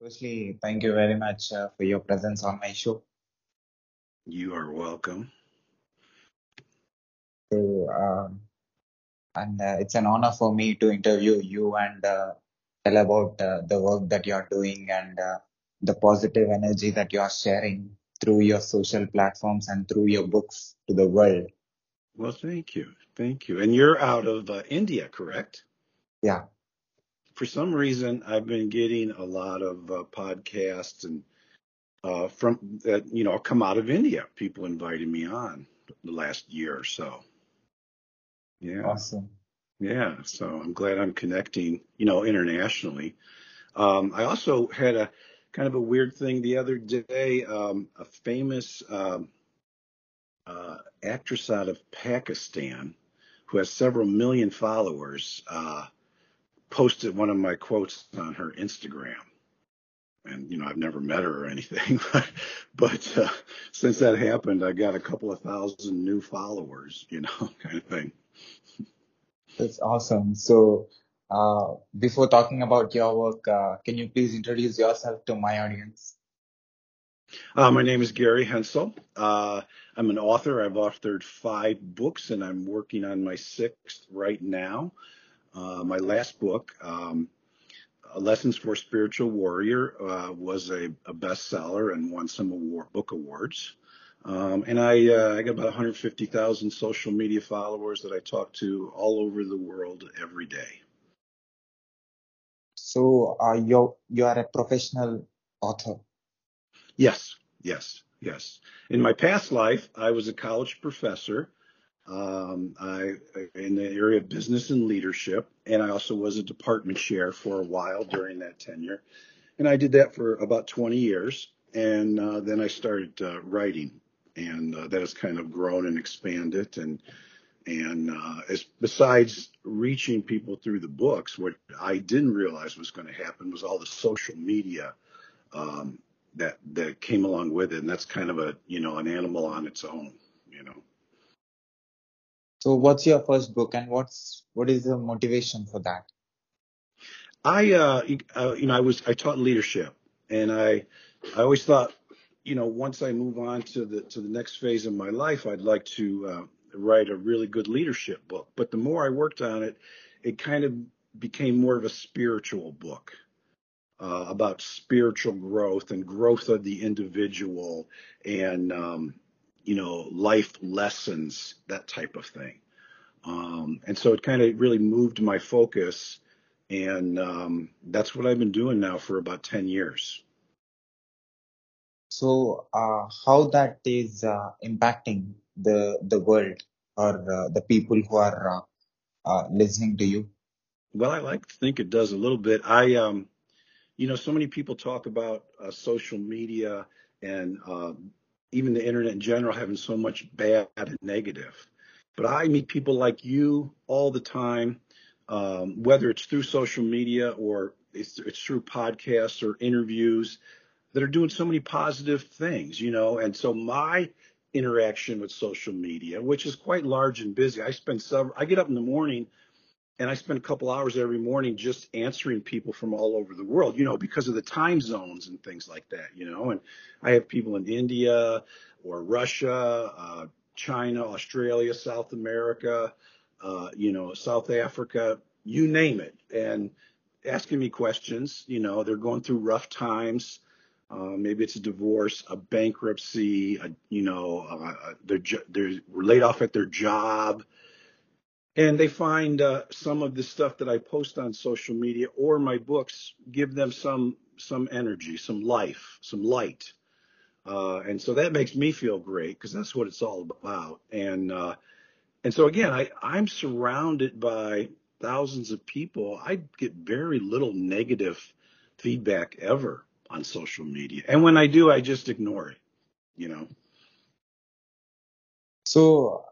Firstly, thank you very much uh, for your presence on my show. You are welcome. So, um, and uh, it's an honor for me to interview you and uh, tell about uh, the work that you're doing and uh, the positive energy that you are sharing through your social platforms and through your books to the world. Well, thank you. Thank you. And you're out of uh, India, correct? Yeah. For some reason, I've been getting a lot of uh, podcasts and uh, from that, you know, come out of India. People invited me on the last year or so. Yeah. Awesome. Yeah. So I'm glad I'm connecting, you know, internationally. Um, I also had a kind of a weird thing the other day. Um, a famous um, uh, actress out of Pakistan who has several million followers uh, posted one of my quotes on her Instagram. And you know, I've never met her or anything, but, but uh, since that happened, I got a couple of thousand new followers, you know, kind of thing. That's awesome. So, uh, before talking about your work, uh, can you please introduce yourself to my audience? Uh, my name is Gary Hensel. Uh, I'm an author. I've authored five books, and I'm working on my sixth right now. Uh, my last book, um, Lessons for a Spiritual Warrior, uh, was a, a, bestseller and won some award, book awards. Um, and I, uh, I got about 150,000 social media followers that I talk to all over the world every day. So uh, you you are a professional author. Yes, yes, yes. In my past life, I was a college professor. Um, I in the area of business and leadership, and I also was a department chair for a while during that tenure, and I did that for about 20 years, and uh, then I started uh, writing, and uh, that has kind of grown and expanded, and and uh, as, besides reaching people through the books, what I didn't realize was going to happen was all the social media um, that that came along with it, and that's kind of a you know an animal on its own, you know. So, what's your first book, and what's what is the motivation for that? I uh, uh you know I was I taught leadership, and I I always thought you know once I move on to the to the next phase of my life, I'd like to uh, write a really good leadership book. But the more I worked on it, it kind of became more of a spiritual book uh, about spiritual growth and growth of the individual and um, you know life lessons that type of thing. Um, and so it kind of really moved my focus and um, that's what i've been doing now for about 10 years. So uh, how that is uh, impacting the the world or uh, the people who are uh, uh, listening to you? Well i like to think it does a little bit. I um you know, so many people talk about uh, social media and uh, even the internet in general having so much bad and negative. But I meet people like you all the time, um, whether it's through social media or it's, it's through podcasts or interviews that are doing so many positive things, you know. And so my interaction with social media, which is quite large and busy, I spend several, I get up in the morning and I spend a couple hours every morning just answering people from all over the world, you know, because of the time zones and things like that, you know. And I have people in India or Russia, uh, China, Australia, South America, uh, you know, South Africa, you name it, and asking me questions. You know, they're going through rough times. Uh, maybe it's a divorce, a bankruptcy, a, you know, uh, they're, they're laid off at their job and they find uh, some of the stuff that I post on social media or my books give them some some energy, some life, some light, uh, and so that makes me feel great because that's what it's all about. And uh, and so again, I I'm surrounded by thousands of people. I get very little negative feedback ever on social media, and when I do, I just ignore it. You know. So.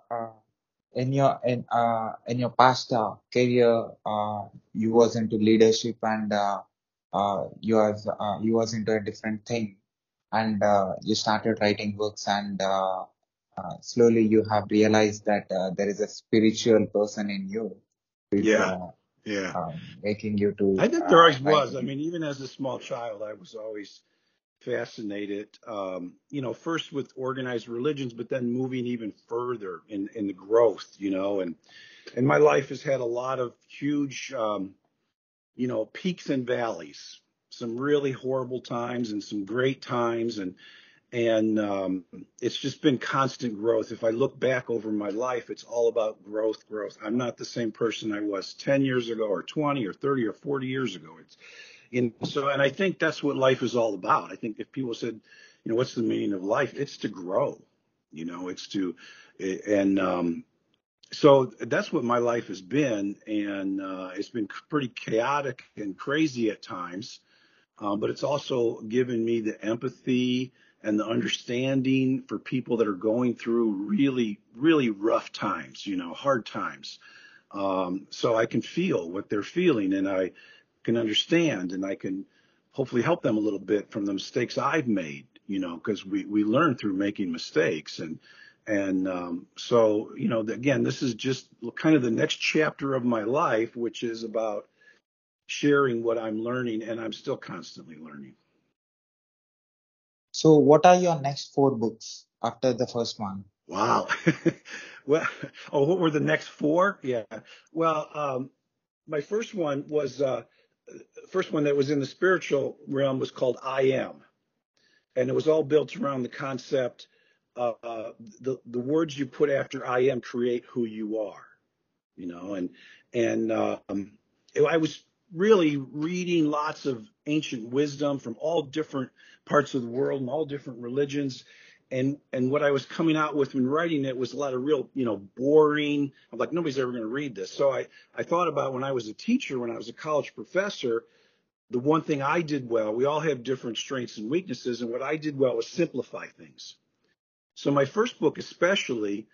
Uh in your in uh in your past uh, career uh you was into leadership and uh, uh you was uh, you was into a different thing and uh, you started writing books and uh, uh, slowly you have realized that uh, there is a spiritual person in you with, yeah uh, Yeah. um, making you to I think there uh, always write was. I mean, even as a small child, I was always fascinated, um, you know, first with organized religions, but then moving even further in, in the growth, you know, and, and my life has had a lot of huge, um, you know, peaks and valleys, some really horrible times and some great times. And, and um, it's just been constant growth. If I look back over my life, it's all about growth, growth. I'm not the same person I was 10 years ago, or 20, or 30, or 40 years ago. It's in so, and I think that's what life is all about. I think if people said, you know, what's the meaning of life? It's to grow. You know, it's to, and um, so that's what my life has been, and uh, it's been pretty chaotic and crazy at times. Um, but it's also given me the empathy and the understanding for people that are going through really, really rough times, you know, hard times. Um, so I can feel what they're feeling and I can understand and I can hopefully help them a little bit from the mistakes I've made, you know, because we, we learn through making mistakes. And, and um, so, you know, again, this is just kind of the next chapter of my life, which is about sharing what I'm learning and I'm still constantly learning. So, what are your next four books after the first one? Wow. well, oh, what were the next four? Yeah. Well, um, my first one was uh, first one that was in the spiritual realm was called I Am, and it was all built around the concept. Uh, the the words you put after I am create who you are, you know, and and um, I was really reading lots of ancient wisdom from all different parts of the world and all different religions. And and what I was coming out with when writing it was a lot of real, you know, boring. I'm like, nobody's ever going to read this. So I, I thought about when I was a teacher, when I was a college professor, the one thing I did well, we all have different strengths and weaknesses, and what I did well was simplify things. So my first book, especially,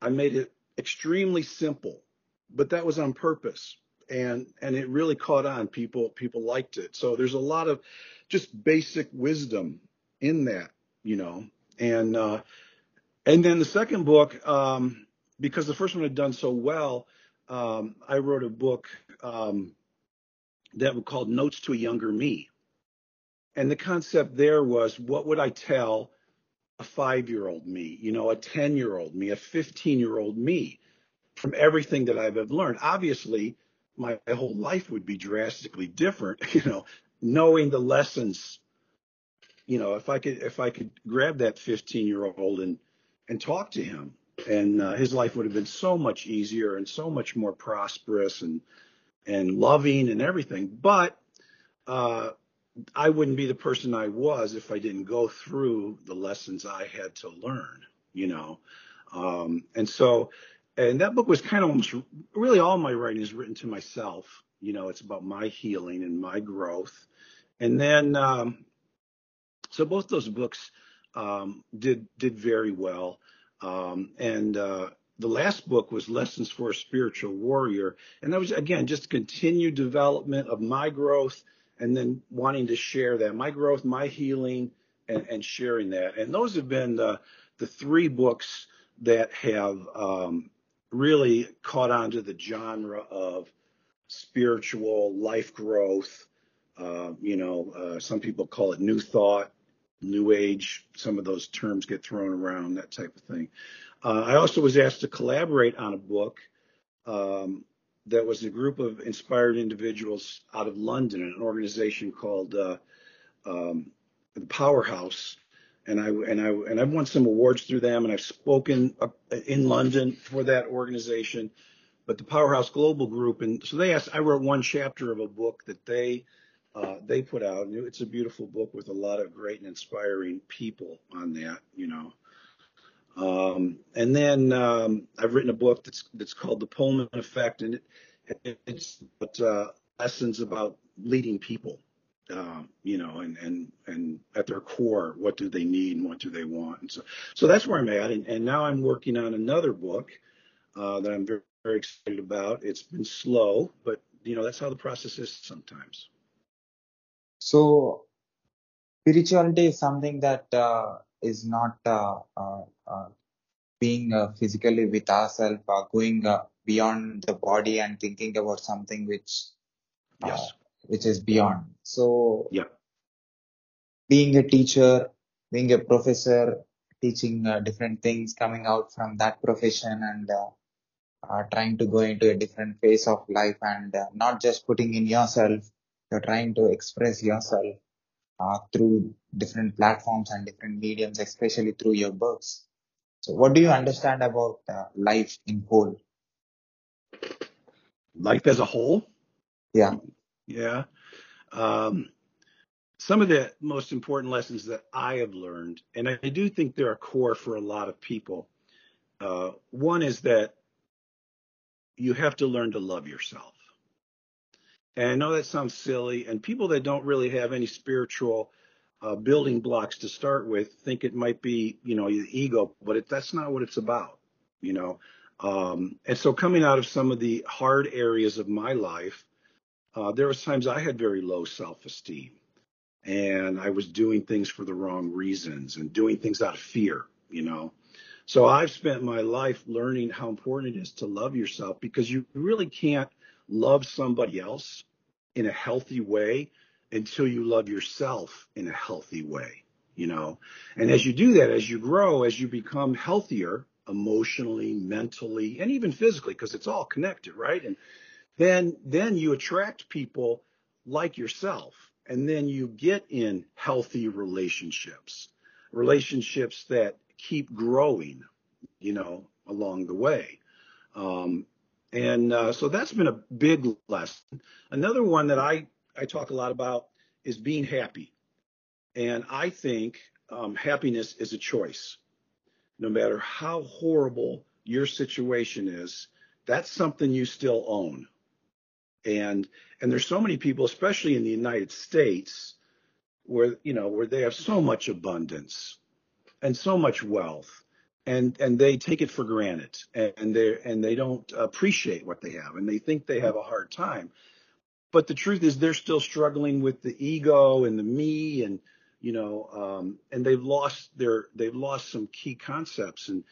I made it extremely simple, but that was on purpose and and it really caught on. People people liked it. So there's a lot of just basic wisdom in that, you know. And uh, and then the second book, um, because the first one had done so well, um, I wrote a book um, that was called Notes to a Younger Me. And the concept there was, what would I tell a five-year-old me, you know, a 10-year-old me, a 15-year-old me, from everything that I've learned. Obviously, my whole life would be drastically different, you know, knowing the lessons, you know, if I could, if I could grab that 15 year old and, and talk to him and uh, his life would have been so much easier and so much more prosperous and, and loving and everything. But, uh, I wouldn't be the person I was if I didn't go through the lessons I had to learn, you know. Um, and so and that book was kind of almost really all my writing is written to myself. You know, it's about my healing and my growth. And then, um, so both those books um, did did very well. Um, and uh, the last book was Lessons for a Spiritual Warrior, and that was again just continued development of my growth, and then wanting to share that my growth, my healing, and, and sharing that. And those have been the the three books that have um, really caught on to the genre of spiritual life growth. Uh, you know, uh, some people call it new thought, new age. Some of those terms get thrown around, that type of thing. Uh, I also was asked to collaborate on a book um, that was a group of inspired individuals out of London, an organization called uh, um, the Powerhouse and I and I and I've won some awards through them, and I've spoken in London for that organization. But the Powerhouse Global Group, and so they asked. I wrote one chapter of a book that they uh, they put out. It's a beautiful book with a lot of great and inspiring people on that. You know. Um, and then um, I've written a book that's that's called The Pullman Effect, and it, it's about, uh, lessons about leading people uh, you know, and and and at their core, what do they need and what do they want? And so, so that's where I'm at. And, and now I'm working on another book uh, that I'm very, very excited about. It's been slow, but you know, that's how the process is sometimes. So, spirituality is something that uh, is not uh, uh, uh, being uh, physically with ourselves, uh, going beyond the body and thinking about something which uh, Yes. which is beyond. So Yeah. being a teacher, being a professor, teaching uh, different things, coming out from that profession and uh, uh, trying to go into a different phase of life and uh, not just putting in yourself, you're trying to express yourself uh, through different platforms and different mediums, especially through your books. So what do you understand about uh, life in whole? Life as a whole. Yeah. Yeah. Um, some of the most important lessons that I have learned, and I do think they're a core for a lot of people. Uh, one is that you have to learn to love yourself. And I know that sounds silly, and people that don't really have any spiritual uh, building blocks to start with think it might be, you know, the ego, but it, that's not what it's about, you know. Um, and so coming out of some of the hard areas of my life, uh, there was times I had very low self-esteem, and I was doing things for the wrong reasons and doing things out of fear, you know. So I've spent my life learning how important it is to love yourself because you really can't love somebody else in a healthy way until you love yourself in a healthy way, you know. And as you do that, as you grow, as you become healthier emotionally, mentally, and even physically, because it's all connected, right? And then then you attract people like yourself, and then you get in healthy relationships, relationships that keep growing, you know, along the way. Um, and uh, so that's been a big lesson. Another one that I, I talk a lot about is being happy. And I think um, happiness is a choice. No matter how horrible your situation is, that's something you still own. And and there's so many people, especially in the United States, where you know where they have so much abundance and so much wealth and and they take it for granted and they and they don't appreciate what they have and they think they have a hard time. But the truth is they're still struggling with the ego and the me and you know um, and they've lost their they've lost some key concepts. And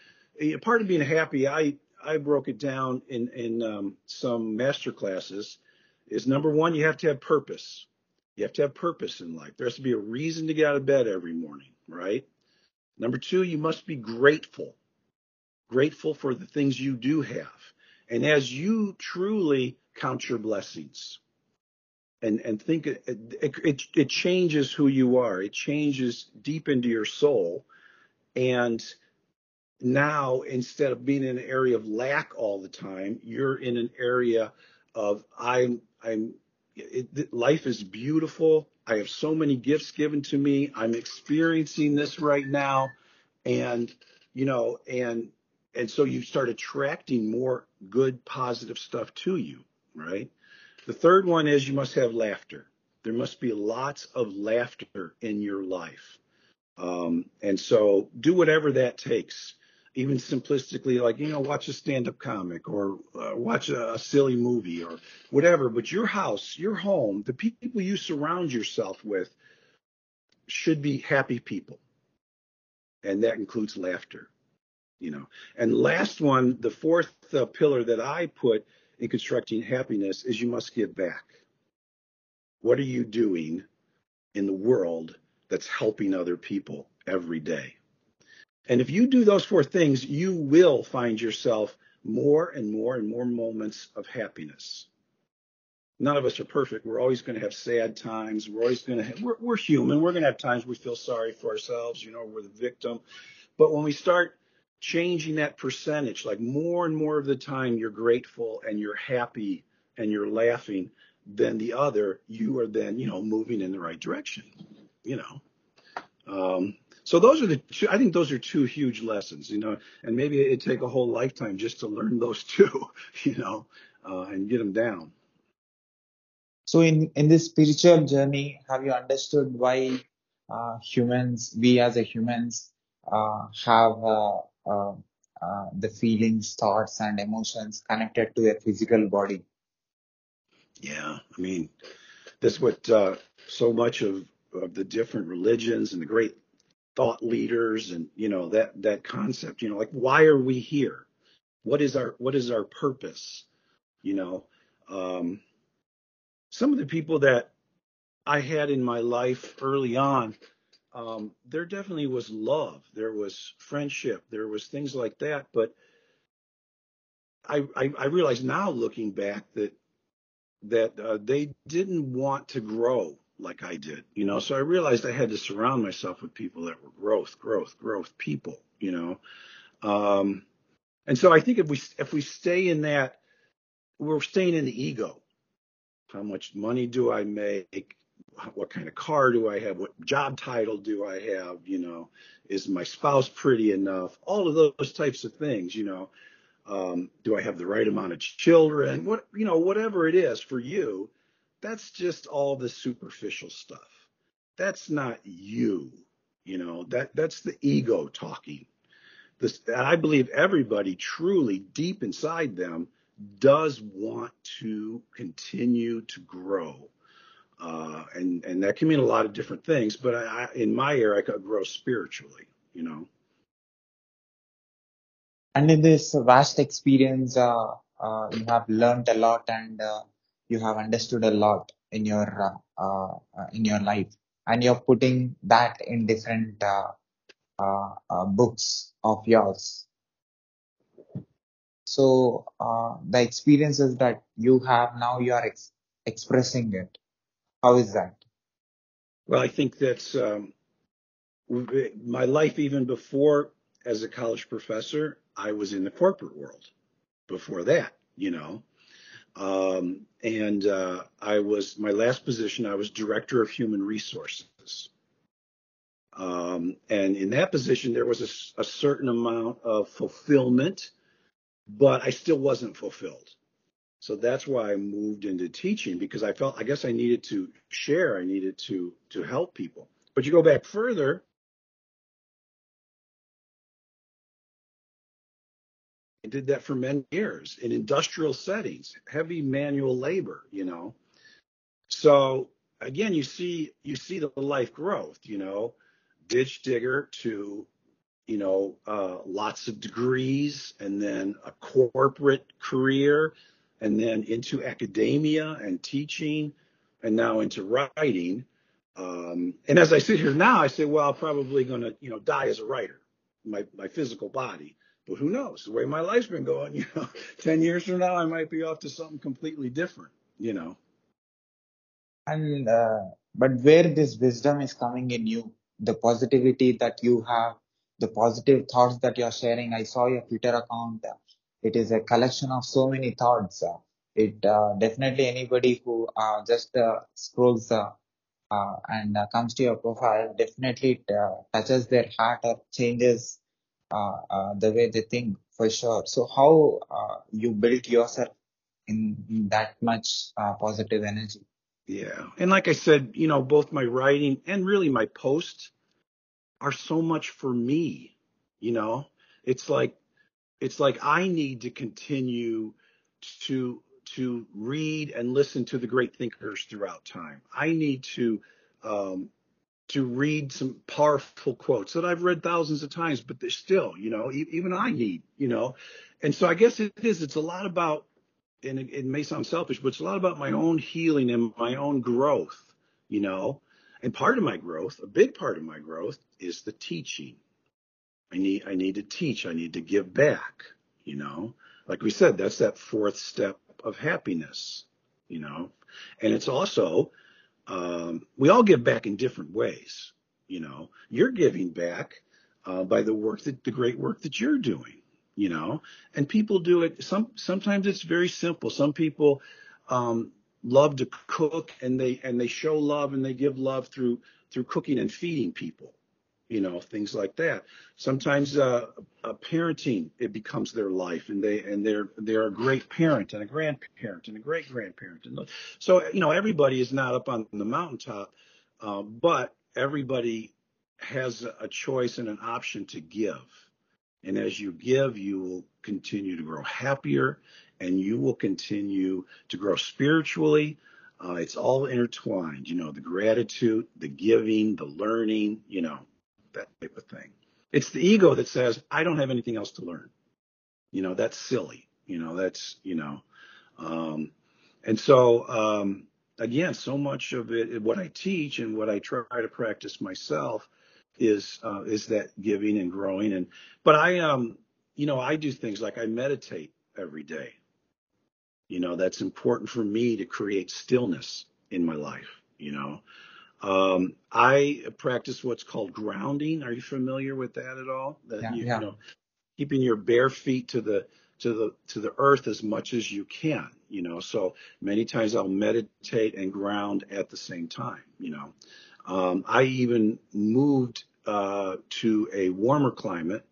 part of being happy i i broke it down in in um, some master classes is number one you have to have purpose. You have to have purpose in life. There has to be a reason to get out of bed every morning right Number two, you must be grateful, grateful for the things you do have. And as you truly count your blessings and, and think it, it, it, changes who you are, it changes deep into your soul. And now instead of being in an area of lack all the time, you're in an area of I'm, I'm, it, life is beautiful. I have so many gifts given to me. I'm experiencing this right now. And, you know, and, and so you start attracting more good, positive stuff to you, right? The third one is you must have laughter. There must be lots of laughter in your life. Um, and so do whatever that takes. Even simplistically, like, you know, watch a stand up comic or uh, watch a, a silly movie or whatever. But your house, your home, the people you surround yourself with should be happy people. And that includes laughter, you know. And last one, the fourth uh, pillar that I put in constructing happiness is you must give back. What are you doing in the world that's helping other people every day? And if you do those four things, you will find yourself more and more and more moments of happiness. None of us are perfect. We're always going to have sad times. We're always going to have, we're, we're human. We're going to have times we feel sorry for ourselves. You know, we're the victim. But when we start changing that percentage, like more and more of the time you're grateful and you're happy and you're laughing than the other, you are then, you know, moving in the right direction, you know. Um, so those are the two, I think those are two huge lessons, you know, and maybe it'd take a whole lifetime just to learn those two, you know, uh, and get them down. So in, in this spiritual journey, have you understood why uh, humans, we as a humans, uh, have uh, uh, uh, the feelings, thoughts, and emotions connected to a physical body? Yeah, I mean, that's what uh, so much of, of the different religions and the great thought leaders and you know that that concept. You know, like why are we here? what is our what is our purpose? You know, um, some of the people that I had in my life early on, um, there definitely was love, there was friendship, there was things like that. But I, I, I realize now, looking back, that that uh, they didn't want to grow like I did, you know. So I realized I had to surround myself with people that were growth, growth, growth people, you know. Um, and so I think if we if we stay in that, we're staying in the ego. How much money do I make? What kind of car do I have? What job title do I have? You know, is my spouse pretty enough? All of those types of things, you know. Um, do I have the right amount of children? What you know, whatever it is for you, that's just all the superficial stuff. That's not you. You know, that that's the ego talking. This, I believe everybody truly deep inside them does want to continue to grow. Uh, and, and that can mean a lot of different things, but I, I, in my area, I could grow spiritually, you know. And in this vast experience, uh, uh, you have learned a lot and uh, you have understood a lot in your uh, uh, in your life, and you're putting that in different uh, uh, books of yours. So the experiences that you have now, you are ex- expressing it. How is that? Well, I think that's um, my life even before as a college professor. I was in the corporate world before that, you know. Um, and uh, I was my last position. I was director of human resources, um, and in that position there was a, a, certain amount of fulfillment, but I still wasn't fulfilled. So that's why I moved into teaching because I felt I guess I needed to share. I needed to to help people. But you go back further, I did that for many years in industrial settings, heavy manual labor, you know. So again, you see you see the life growth, you know, ditch digger to you know uh, lots of degrees and then a corporate career and then into academia and teaching and now into writing. Um, and as I sit here now, I say, well, I'm probably going to, you know, die as a writer, my, my physical body. But who knows? The way my life's been going, you know, 10 years from now, I might be off to something completely different, you know. And, uh, but where this wisdom is coming in you, the positivity that you have, the positive thoughts that you're sharing. I saw your Twitter account. It is a collection of so many thoughts. It uh, definitely anybody who uh, just uh, scrolls uh, uh, and uh, comes to your profile, definitely it touches their heart or changes the way they think for sure. So how uh, you built yourself in, in that much positive energy? Yeah, and like I said, you know, both my writing and really my posts are so much for me. You know, it's like it's like I need to continue to to read and listen to the great thinkers throughout time. I need to um, to read some powerful quotes that I've read thousands of times, but they're still, you know, even I need, you know. And so I guess it is, it's a lot about, and it, it may sound selfish, but it's a lot about my own healing and my own growth, you know. And part of my growth, a big part of my growth is the teaching. I need, I need to teach. I need to give back, you know. Like we said, that's that fourth step of happiness, you know. And it's also um, we all give back in different ways. You know, you're giving back uh, by the work that the great work that you're doing. You know, and people do it. Some sometimes it's very simple. Some people um, love to cook and they and they show love and they give love through through cooking and feeding people you know things like that. Sometimes uh, parenting it becomes their life and they and they're they're a great parent and a grandparent and a great grandparent and so you know everybody is not up on the mountaintop uh, but everybody has a choice and an option to give. And as you give you will continue to grow happier and you will continue to grow spiritually. Uh, it's all intertwined you know the gratitude the giving the learning you know that type of thing. It's the ego that says, I don't have anything else to learn. You know, that's silly. You know, that's, you know, um, and so, um, again, so much of it, what I teach and what I try to practice myself is, uh, is that giving and growing. And, but I, um, you know, I do things like I meditate every day. You know, that's important for me to create stillness in my life, you know. Um, I practice what's called grounding. Are you familiar with that at all? That Yeah, you, you know, keeping your bare feet to the to the to the earth as much as you can, you know. So many times I'll meditate and ground at the same time, you know. Um, I even moved uh, to a warmer climate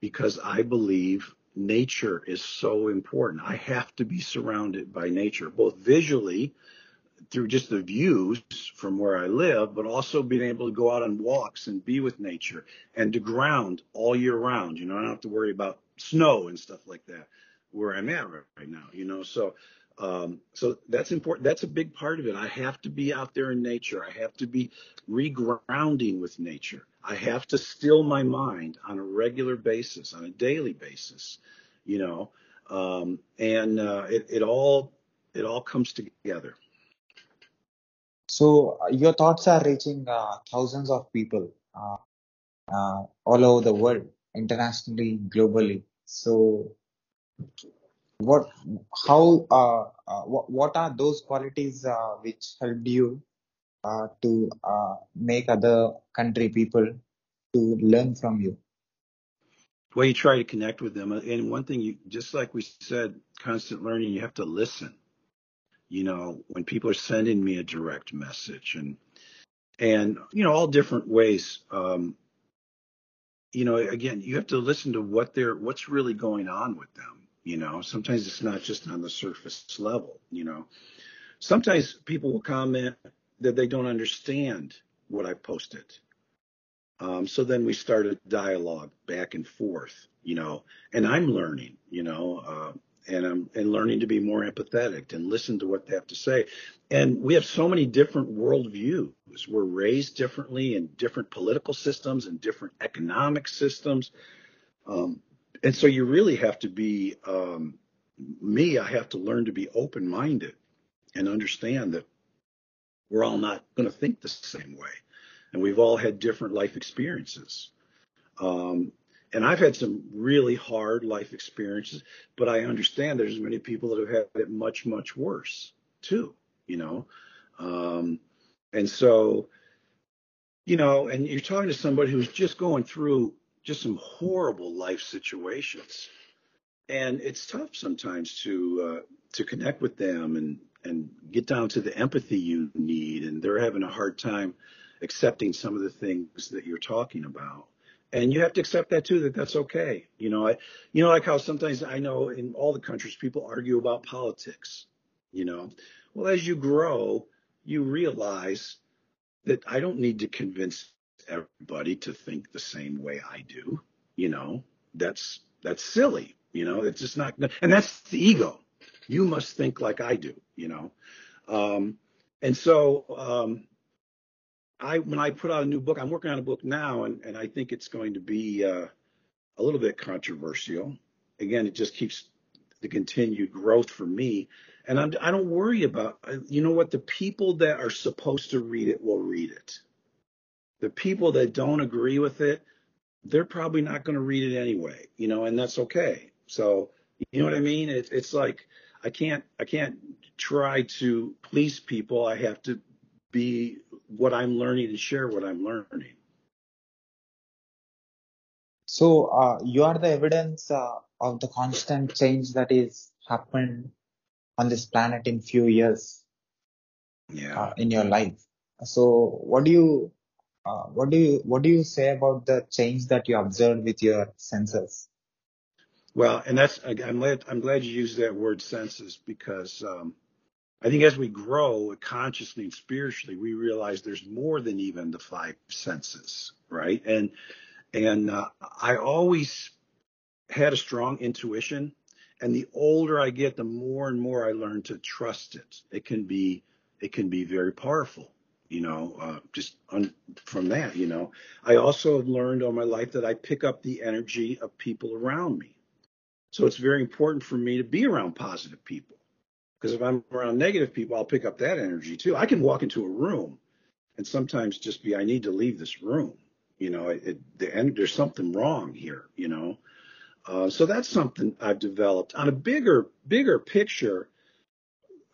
because I believe nature is so important. I have to be surrounded by nature, both visually through just the views from where I live, but also being able to go out on walks and be with nature and to ground all year round. You know, I don't have to worry about snow and stuff like that where I'm at right, now, you know. So um, so that's important. That's a big part of it. I have to be out there in nature. I have to be regrounding with nature. I have to still my mind on a regular basis, on a daily basis, you know. Um, and uh, it, it all it all comes together. So your thoughts are reaching uh, thousands of people uh, uh, all over the world, internationally, globally. So what, how, uh, uh, what, are those qualities uh, which helped you to make other country people to learn from you? Well, you try to connect with them, and one thing you just like we said, constant learning. You have to listen. You know, when people are sending me a direct message, and and you know all different ways. Um, you know, again, you have to listen to what they're what's really going on with them. You know, sometimes it's not just on the surface level. You know, sometimes people will comment that they don't understand what I posted. Um, so then we start a dialogue back and forth, you know, and I'm learning, you know, uh, and I'm and learning to be more empathetic and listen to what they have to say. And we have so many different worldviews. We're raised differently in different political systems and different economic systems. Um, and so you really have to be um, me. I have to learn to be open minded and understand that we're all not going to think the same way and we've all had different life experiences. Um, and I've had some really hard life experiences, but I understand there's many people that have had it much, much worse too, you know? Um, and so, you know, and you're talking to somebody who's just going through just some horrible life situations. And it's tough sometimes to, uh, to connect with them and, and get down to the empathy you need. And they're having a hard time accepting some of the things that you're talking about. And you have to accept that too, that that's okay. You know, I, you know, like how sometimes I know in all the countries people argue about politics, you know, well, as you grow, you realize that I don't need to convince everybody to think the same way I do. You know, that's, that's silly. You know, it's just not, and that's the ego. You must think like I do, you know? Um, and so, um, I when I put out a new book, I'm working on a book now, and, and I think it's going to be uh, a little bit controversial. Again, it just keeps the continued growth for me, and I'm, I don't worry about. You know what? The people that are supposed to read it will read it. The people that don't agree with it, they're probably not going to read it anyway. You know, and that's okay. So you know what I mean? It, it's like I can't I can't try to please people. I have to be what I'm learning and share what I'm learning. So uh, you are the evidence uh, of the constant change that is happened on this planet in few years Yeah. uh, in your life. So what do you uh, what do you what do you say about the change that you observed with your senses? Well, and that's I'm glad I'm glad you used that word senses because um, I think as we grow consciously and spiritually, we realize there's more than even the five senses, right? And and uh, I always had a strong intuition, and the older I get, the more and more I learn to trust it. It can be it can be very powerful, you know. Uh, just on, from that, you know, I also have learned all my life that I pick up the energy of people around me. So it's very important for me to be around positive people. Because if I'm around negative people, I'll pick up that energy too. I can walk into a room and sometimes just be, I need to leave this room. You know, it, the, there's something wrong here, you know. Uh, so that's something I've developed on a bigger, bigger picture.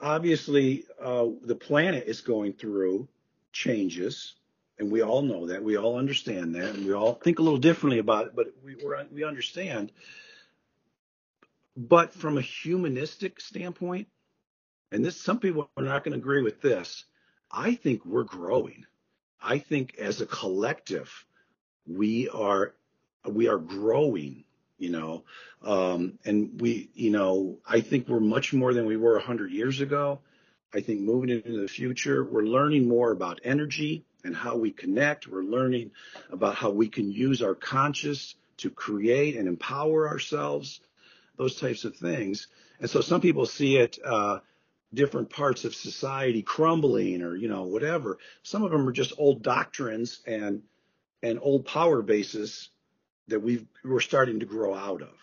Obviously, uh, the planet is going through changes, and we all know that. We all understand that, and we all think a little differently about it, but we we understand. But from a humanistic standpoint, and this some people are not going to agree with this, I think we're growing. I think as a collective, we are we are growing you know? Um, and we you know i think we're much more than we were 100 years ago. I think moving into the future we're learning more about energy and how we connect. We're learning about how we can use our conscious to create and empower ourselves those types of things. And so some people see it uh, different parts of society crumbling or you know whatever some of them are just old doctrines and and old power bases that we we're starting to grow out of.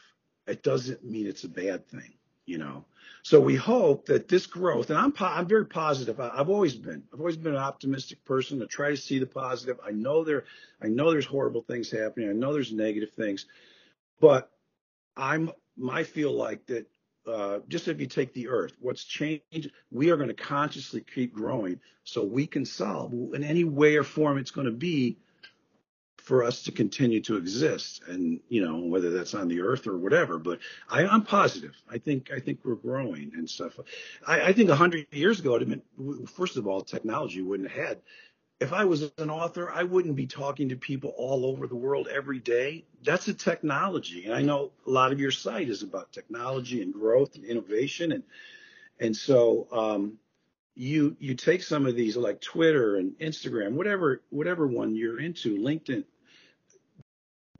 It doesn't mean it's a bad thing, you know. So we hope that this growth, and I'm I'm very positive. I, have always been. I've always been an optimistic person to try to see the positive. I know there, I know there's horrible things happening. I know there's negative things, but I'm I feel like that. Uh, just if you take the earth, what's changed, we are going to consciously keep growing so we can solve in any way or form it's going to be for us to continue to exist. And you know whether that's on the earth or whatever but I, am positive. I think i think we're growing and stuff. I, I think 100 years ago it would have been, first of all technology wouldn't have had if i was an author i wouldn't be talking to people all over the world every day. That's a technology. And i know a lot of your site is about technology and growth and innovation. And and so um, you you take some of these like Twitter and Instagram, whatever whatever one you're into, LinkedIn,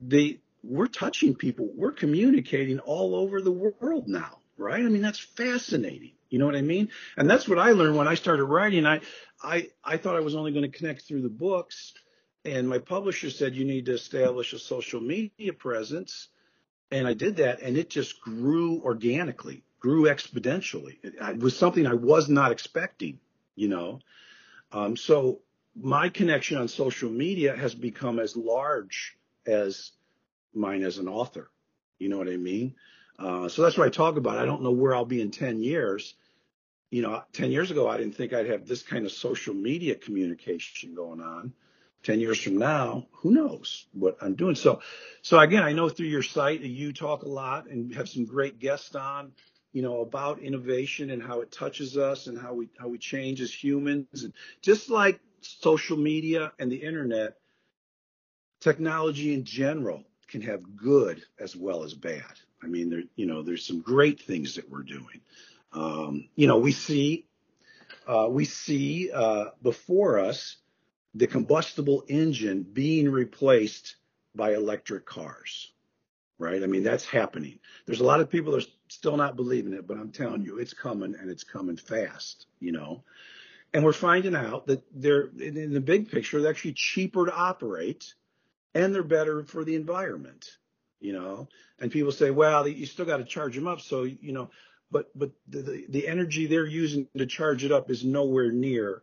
they we're touching people, we're communicating all over the world now, right? I mean, that's fascinating. You know what I mean? And that's what I learned when I started writing. I I I thought I was only going to connect through the books, and my publisher said you need to establish a social media presence, and I did that, and it just grew organically, grew exponentially. It, it was something I was not expecting, you know. Um, so my connection on social media has become as large as mine as an author. You know what I mean? Uh, so that's what I talk about. I don't know where I'll be in 10 years. You know, 10 years ago, I didn't think I'd have this kind of social media communication going on. 10 years from now, who knows what I'm doing? So, so again, I know through your site you talk a lot and have some great guests on, you know, about innovation and how it touches us and how we, how we change as humans. And just like social media and the internet, technology in general can have good as well as bad. I mean, there, you know, there's some great things that we're doing. Um, you know, we see, uh, we see uh, before us the combustible engine being replaced by electric cars, right? I mean, that's happening. There's a lot of people that are still not believing it, but I'm telling you, it's coming and it's coming fast, you know. And we're finding out that they're in the big picture, they're actually cheaper to operate and they're better for the environment, you know. And people say, well, you still got to charge them up. So, you know, but but the, the, energy they're using to charge it up is nowhere near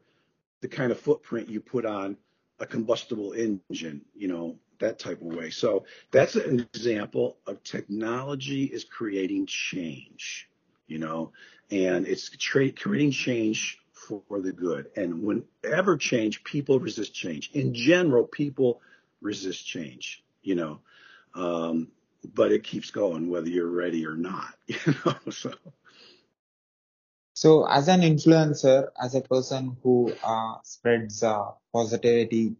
the kind of footprint you put on a combustible engine, you know, that type of way. So that's an example of technology is creating change, you know, and it's tra- creating change for the good. And whenever change, people resist change. In general, people resist change, you know. Um, but it keeps going whether you're ready or not, you know. So. So, as an influencer, as a person who uh, spreads uh, positivity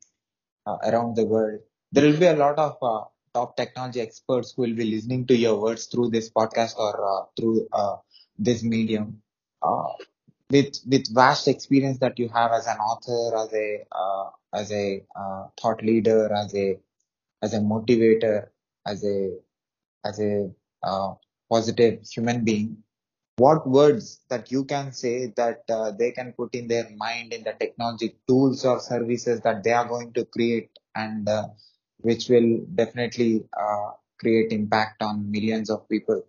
uh, around the world, there will be a lot of uh, top technology experts who will be listening to your words through this podcast or uh, through uh, this medium. with with vast experience that you have as an author, as a as a thought leader, as a as a motivator, as a as a uh, positive human being, what words that you can say that uh, they can put in their mind in the technology tools or services that they are going to create and uh, which will definitely uh, create impact on millions of people.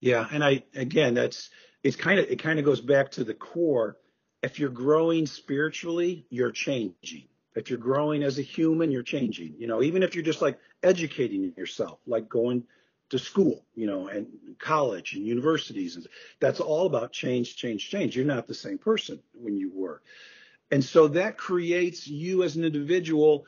Yeah, and I again, that's it's kind of it kind of goes back to the core. If you're growing spiritually, you're changing. If you're growing as a human, you're changing. You know, even if you're just like educating yourself, like going to school, you know, and college and universities, and that's all about change, change, change. You're not the same person when you were, and so that creates you as an individual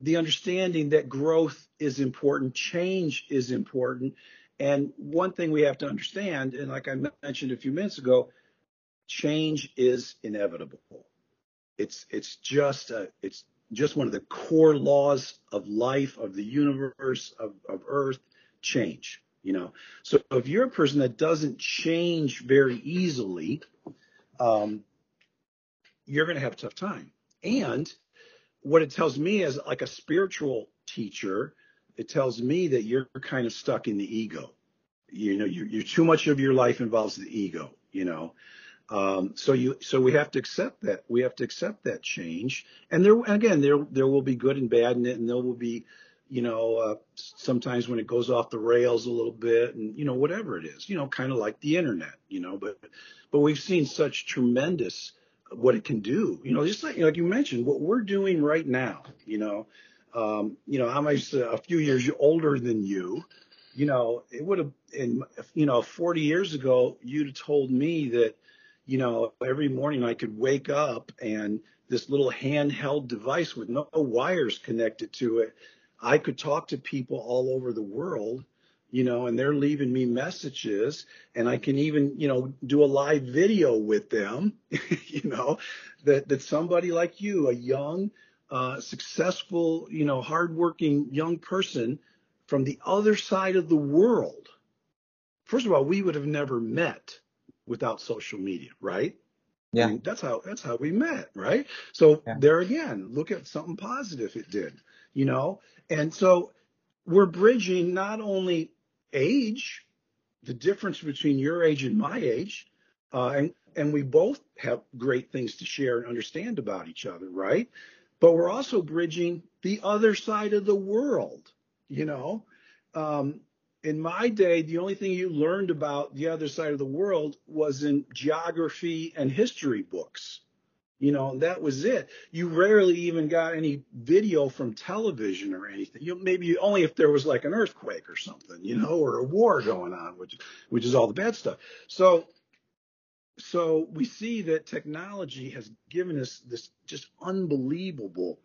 the understanding that growth is important, change is important, and one thing we have to understand, and like I mentioned a few minutes ago, change is inevitable. It's it's just a, it's just one of the core laws of life, of the universe, of, of Earth, change. You know, so if you're a person that doesn't change very easily, um, you're going to have a tough time. And what it tells me as like a spiritual teacher it tells me that you're kind of stuck in the ego. You know, you're, you're too much of your life involves the ego. You know, um, so you so we have to accept that we have to accept that change. And there again, there there will be good and bad in it, and there will be, you know, uh, sometimes when it goes off the rails a little bit, and you know whatever it is, you know, kind of like the internet. You know, but but we've seen such tremendous what it can do. You know, just like like you mentioned, what we're doing right now. You know um, you know, I'm a few years older than you. You know, it would have, in, you know, 40 years ago, you'd have told me that, you know, every morning I could wake up and this little handheld device with no wires connected to it, I could talk to people all over the world, you know, and they're leaving me messages and I can even, you know, do a live video with them, you know, that, that somebody like you, a young, uh, successful, you know, hardworking young person from the other side of the world. First of all, we would have never met without social media, right? Yeah. I mean, that's how that's how we met, right? So Yeah. there again, look at something positive it did, you know? And so we're bridging not only age, the difference between your age and my age, uh, and and we both have great things to share and understand about each other, right? but we're also bridging the other side of the world. You know, um, in my day, the only thing you learned about the other side of the world was in geography and history books. You know, that was it. You rarely even got any video from television or anything. You know, maybe only if there was like an earthquake or something, you know, or a war going on, which which is all the bad stuff. So so we see that technology has given us this just unbelievable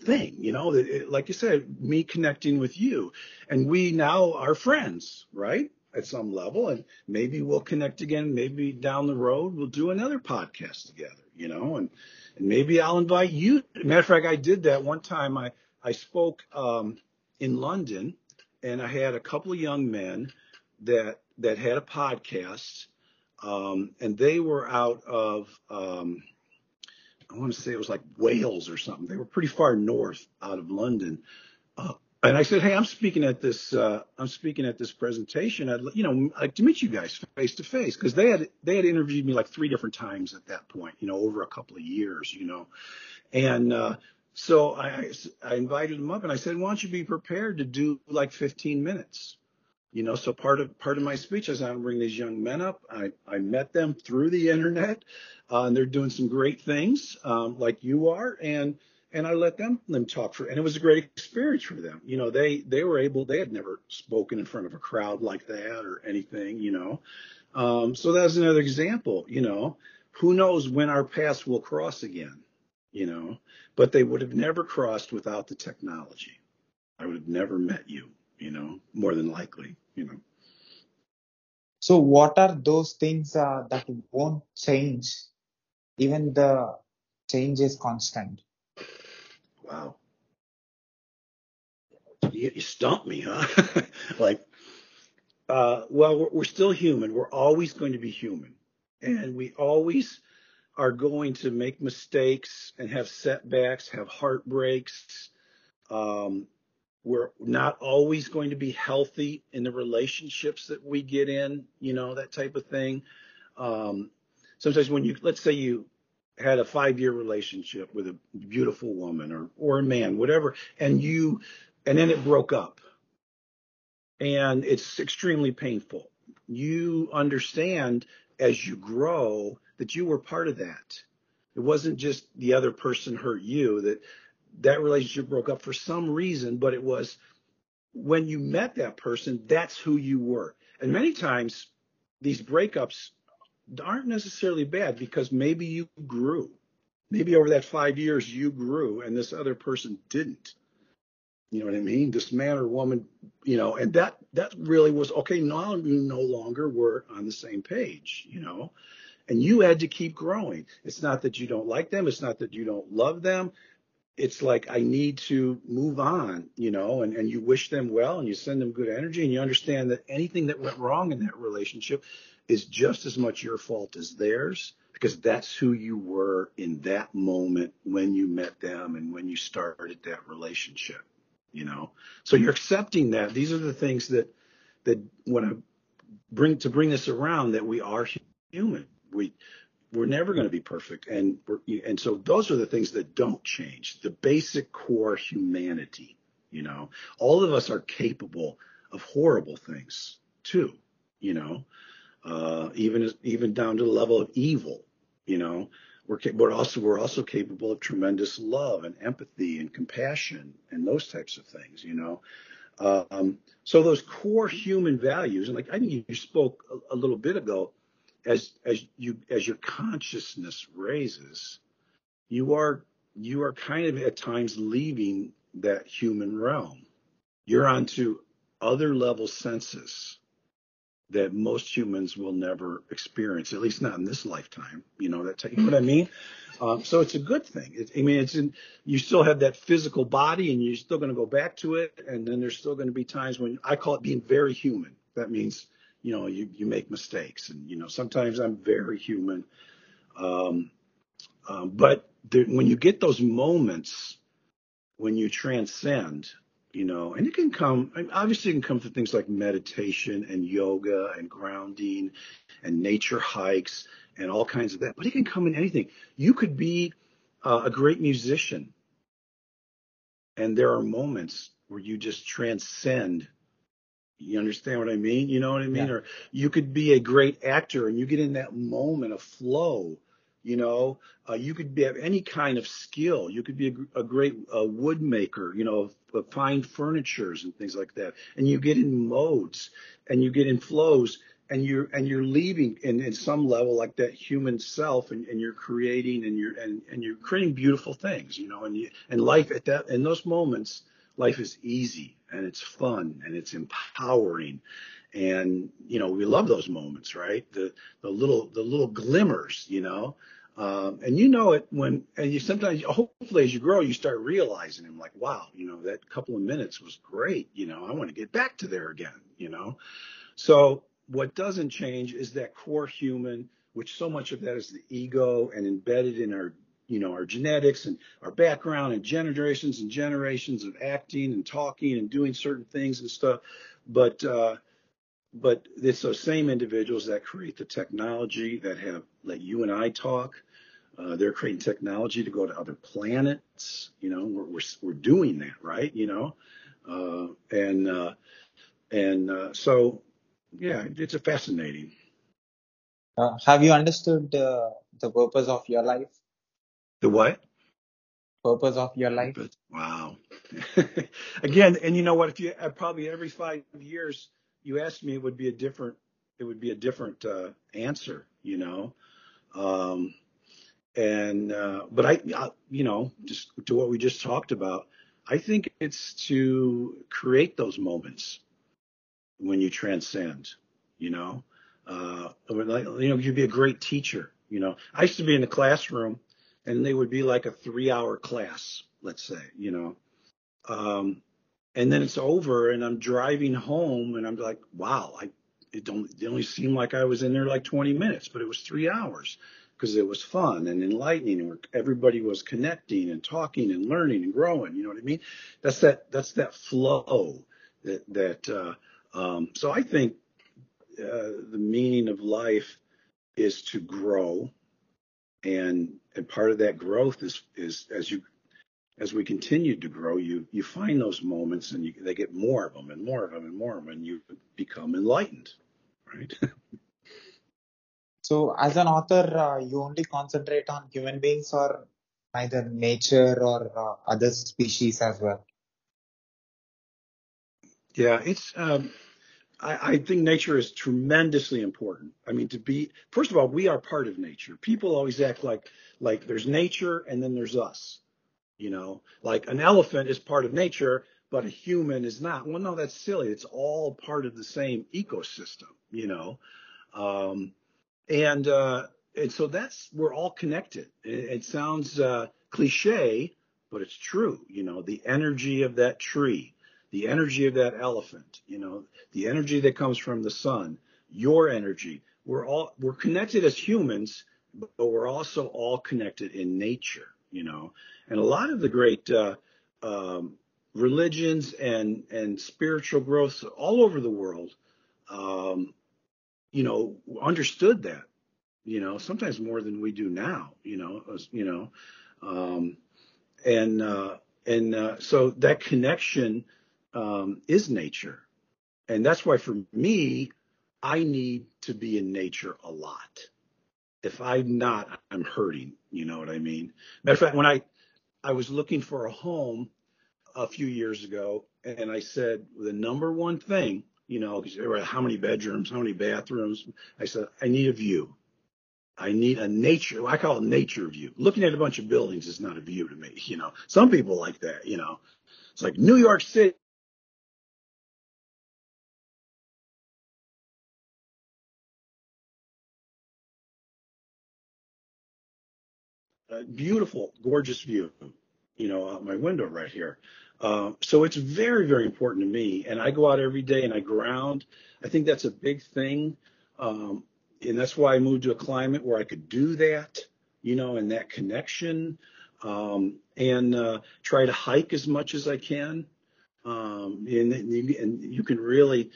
thing, you know, that it, like you said, me connecting with you and we now are friends, right? At some level and maybe we'll connect again. Maybe down the road, we'll do another podcast together, you know, and, and maybe I'll invite you. Matter of fact, I did that one time. I, I spoke, um, in London and I had a couple of young men that, that had a podcast um, and they were out of um, I want to say it was like Wales or something. They were pretty far north out of London. Uh, and I said, "Hey, I'm speaking at this. Uh, I'm speaking at this presentation. I'd, you know, like to meet you guys face to face because they had they had interviewed me like three different times at that point. You know, over a couple of years. You know, and uh, so I I invited them up and I said, "Why don't you be prepared to do like 15 minutes?" You know, so part of part of my speech is I bring these young men up. I, I met them through the internet, uh, and they're doing some great things, um, like you are, and and I let them them talk for, and it was a great experience for them. You know, they they were able, they had never spoken in front of a crowd like that or anything, you know. Um, so that's another example. You know, who knows when our paths will cross again, you know, but they would have never crossed without the technology. I would have never met you you know, more than likely, you know. So what are those things uh, that won't change? Even the change is constant. Wow. You, you stumped me, huh? like, uh, well, we're, we're still human. We're always going to be human. And we always are going to make mistakes and have setbacks, have heartbreaks, um, we're not always going to be healthy in the relationships that we get in, you know, that type of thing. Um, sometimes when you, let's say you had a five year relationship with a beautiful woman or, or a man, whatever, and you, and then it broke up and it's extremely painful. you understand as you grow that you were part of that. It wasn't just the other person hurt you that that relationship broke up for some reason, but it was when you met that person, that's who you were. And many times these breakups aren't necessarily bad because maybe you grew. Maybe over that five years you grew and this other person didn't. You know what I mean? This man or woman, you know, and that that really was okay. Now you no longer were on the same page, you know, and you had to keep growing. It's not that you don't like them. It's not that you don't love them. It's like I need to move on, you know, and, and you wish them well and you send them good energy and you understand that anything that went wrong in that relationship is just as much your fault as theirs because that's who you were in that moment when you met them and when you started that relationship you know. So you're accepting that. These are the things that that when i bring to bring this around that we are human. We we're never going to be perfect and and so those are the things that don't change the basic core humanity you know all of us are capable of horrible things too you know uh, even even down to the level of evil. You know, we're but also we're also capable of tremendous love and empathy and compassion and those types of things. You know, um, so those core human values, and like I think you spoke a, a little bit ago, as as you as your consciousness raises, you are you are kind of at times leaving that human realm. You're onto other level senses that most humans will never experience, at least not in this lifetime. You know that you know what I mean? Um, so it's a good thing. It, I mean, it's in, you still have that physical body, and you're still going to go back to it, and then there's still going to be times when I call it being very human. That means you know you you make mistakes, and you know sometimes I'm very human. Um, um, but when you get those moments when you transcend you know, and it can come, obviously, it can come from things like meditation and yoga and grounding and nature hikes and all kinds of that, but it can come in anything. You could be uh, a great musician, and there are moments where you just transcend. You understand what I mean? You know what I mean? Yeah. Or you could be a great actor and you get in that moment of flow you know, uh, you could be, have any kind of skill. You could be a, a great uh, wood maker, you know, of, fine furnitures and things like that. And you get in modes and you get in flows and you're and you're leaving in, in some level like that human self and, and you're creating and you're and, and you're creating beautiful things, you know, and you, and life at that in those moments, life is easy and it's fun and it's empowering and you know we love those moments right the the little the little glimmers you know um, and you know it when, and you sometimes, hopefully as you grow, you start realizing them like, wow, you know, that couple of minutes was great. You know, I want to get back to there again, you know? So what doesn't change is that core human, which so much of that is the ego and embedded in our, you know, our genetics and our background and generations and generations of acting and talking and doing certain things and stuff. But, uh, but it's those same individuals that create the technology that have let you and I talk. Uh, they're creating technology to go to other planets. You know, we're we're, we're doing that, right? You know, uh, and uh, and uh, so yeah, it's a fascinating. Uh, have you understood the the purpose of your life? The what? Purpose of your life. Wow. Again, and you know what? If you uh, probably every five years you asked me, it would be a different it would be a different uh, answer, you know. Um, and uh, but I, I, you know, just to what we just talked about, I think it's to create those moments when you transcend, you know. Uh, like, you know, you'd be a great teacher. You know, I used to be in the classroom, and they would be like a three-hour class, let's say, you know. Um, and then it's over and I'm driving home and I'm like, wow, I, it, don't, it only seemed like I was in there like 20 minutes, but it was three hours because it was fun and enlightening and everybody was connecting and talking and learning and growing. You know what I mean? That's that, that's that flow that, that, uh, um, so I think, uh, the meaning of life is to grow and, and part of that growth is, is as you as we continue to grow, you you find those moments and you, they get more of them and more of them and more of them, and you become enlightened. right? So, as an author, uh, you only concentrate on human beings or either nature or uh, other species as well? Yeah, it's. Um, I, I think nature is tremendously important. I mean, to be first of all, we are part of nature. People always act like like there's nature and then there's us. You know, like an elephant is part of nature, but a human is not. Well, no, that's silly. It's all part of the same ecosystem. You know, um, and uh, and so that's we're all connected. It, it sounds uh, cliche, but it's true. You know, the energy of that tree the energy of that elephant, you know, the energy that comes from the sun, your energy. We're all we're connected as humans, but we're also all connected in nature, you know. And a lot of the great uh, um, religions and and spiritual growths all over the world, um, you know, understood that, you know, sometimes more than we do now, you know, you know, um, and uh, and uh, so that connection um, is nature. And that's why for me, I need to be in nature a lot. If I'm not, I'm hurting. You know what I mean? Matter of fact, when I, I was looking for a home a few years ago and I said the number one thing, you know, how many bedrooms, how many bathrooms? I said, I need a view. I need a nature, I call it nature view. Looking at a bunch of buildings is not a view to me, you know. Some people like that, you know. It's like New York City beautiful, gorgeous view, you know, out my window right here. Uh, so it's very, very important to me. And I go out every day and I ground. I think that's a big thing. Um, and that's why I moved to a climate where I could do that, you know, and that connection. Um, and uh, try to hike as much as I can. Um, and, and you can really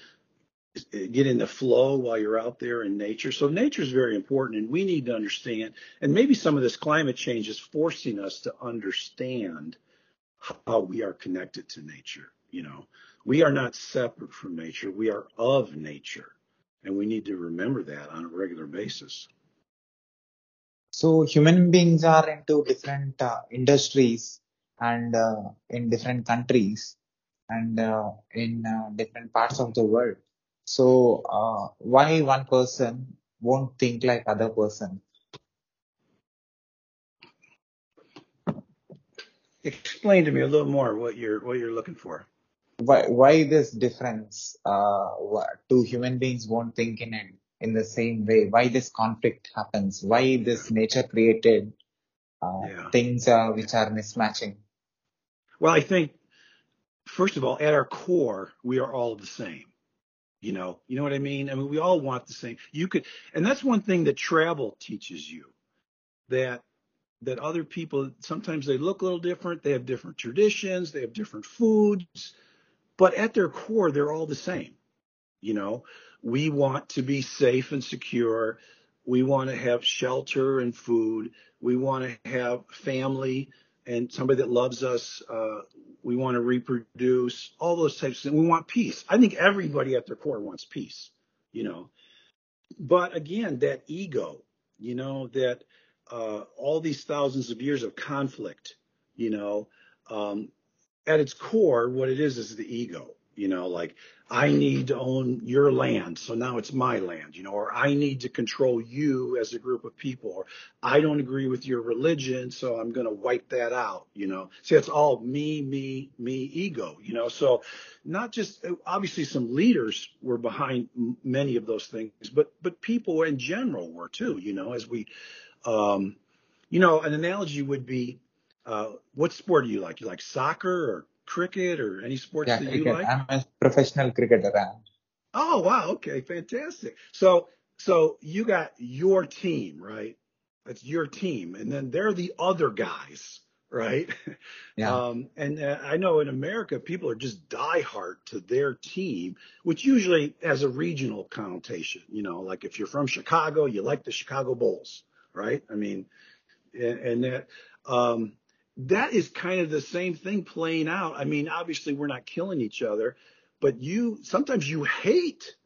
get in the flow while you're out there in nature. So nature is very important and we need to understand, and maybe some of this climate change is forcing us to understand how we are connected to nature. You know, we are not separate from nature. We are of nature. And we need to remember that on a regular basis. So human beings are into different uh, industries and uh, in different countries and uh, in uh, different parts of the world. So uh, why one person won't think like other person? Explain to me a little more what you're what you're looking for. Why why this difference? Uh, two human beings won't think in it in the same way. Why this conflict happens? Why this nature created uh, yeah. things uh, which are mismatching? Well, I think first of all, at our core, we are all the same. You know, you know what I mean? I mean, we all want the same. You could, and that's one thing that travel teaches you that that other people sometimes they look a little different, they have different traditions, they have different foods, but at their core they're all the same. You know, we want to be safe and secure. We want to have shelter and food. We want to have family and somebody that loves us. Uh, we want to reproduce, all those types of things. We want peace. I think everybody at their core wants peace, you know. But again, that ego, you know, that uh, all these thousands of years of conflict, you know, um, at its core, what it is is the ego, you know, like I need to own your land, so now it's my land, you know, or I need to control you as a group of people, or I don't agree with your religion, so I'm going to wipe that out, you know. See, it's all me, me, me, ego, you know. So, not just obviously some leaders were behind many of those things, but but people in general were too, you know. As we, um, you know, an analogy would be, uh, what sport do you like? You like soccer or cricket or any sports yeah, that cricket. you like? I'm a professional cricketer. Oh wow, okay, fantastic. So so you got your team, right? That's your team, and then they're the other guys, right? Yeah. Um, and uh, I know in America, people are just diehard to their team, which usually has a regional connotation. You know, like if you're from Chicago, you like the Chicago Bulls, right? I mean, and, and that. Um, that is kind of the same thing playing out. I mean, obviously we're not killing each other, but you sometimes you hate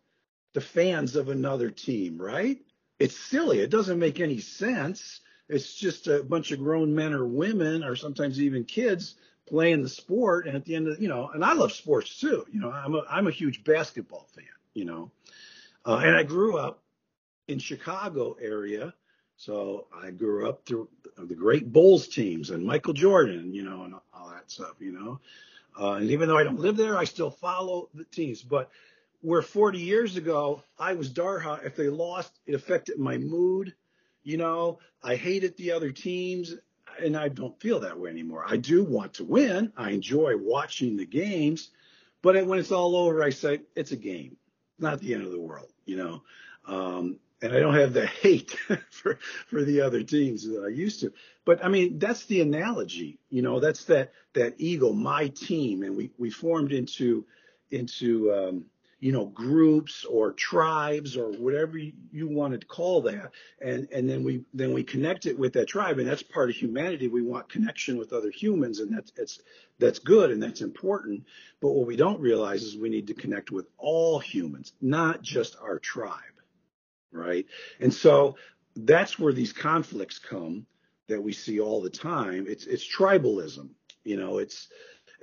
the fans of another team, right? It's silly. It doesn't make any sense. It's just a bunch of grown men or women or sometimes even kids playing the sport. And at the end of, you know, and I love sports too. You know, I'm a, I'm a huge basketball fan, you know, uh, and I grew up in Chicago area. So I grew up through the great Bulls teams and Michael Jordan, you know, and all that stuff, you know. Uh, and even though I don't live there, I still follow the teams. But where 40 years ago I was Darha, if they lost, it affected my mood. You know, I hated the other teams, and I don't feel that way anymore. I do want to win. I enjoy watching the games, but when it's all over, I say it's a game, not the end of the world. You know, um, and I don't have the hate for for the other teams that I used to. But I mean, that's the analogy. You know, that's that that ego, my team, and we we formed into into um, you know, groups or tribes or whatever you want to call that. And, and then we, then we connect it with that tribe. And that's part of humanity. We want connection with other humans and that's, that's that's good and that's important. But what we don't realize is we need to connect with all humans, not just our tribe. Right. And so that's where these conflicts come that we see all the time. It's, it's tribalism. You know, it's,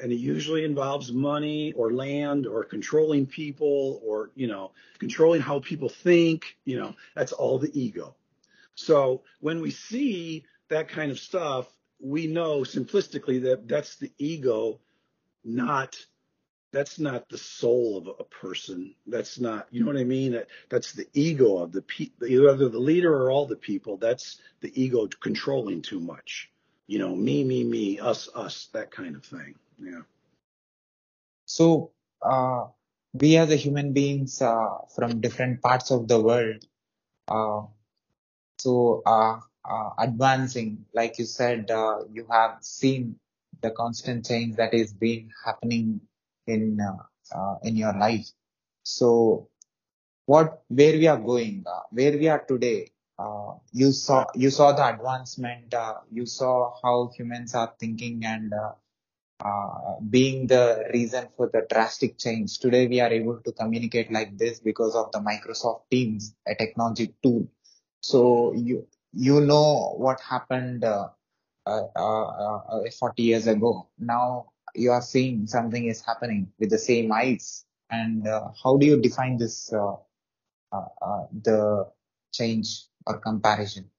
and it usually involves money or land or controlling people or you know controlling how people think you know that's all the ego so when we see that kind of stuff we know simplistically that that's the ego not that's not the soul of a person. That's not you know what i mean? That, that's the ego of the people either the leader or all the people. That's the ego controlling too much. You know me me me us us that kind of thing. Yeah. So, uh, we as a human beings uh, from different parts of the world, uh, so uh, uh, advancing, like you said, uh, you have seen the constant change that is been happening in in your life. So, what where we are going, where we are today, you saw you saw the advancement, you saw how humans are thinking and uh, being the reason for the drastic change. Today we are able to communicate like this because of the Microsoft Teams, a technology tool. So you you know what happened uh, uh, uh, uh 40 years ago. Now you are seeing something is happening with the same eyes. And uh, how do you define this the change or comparison?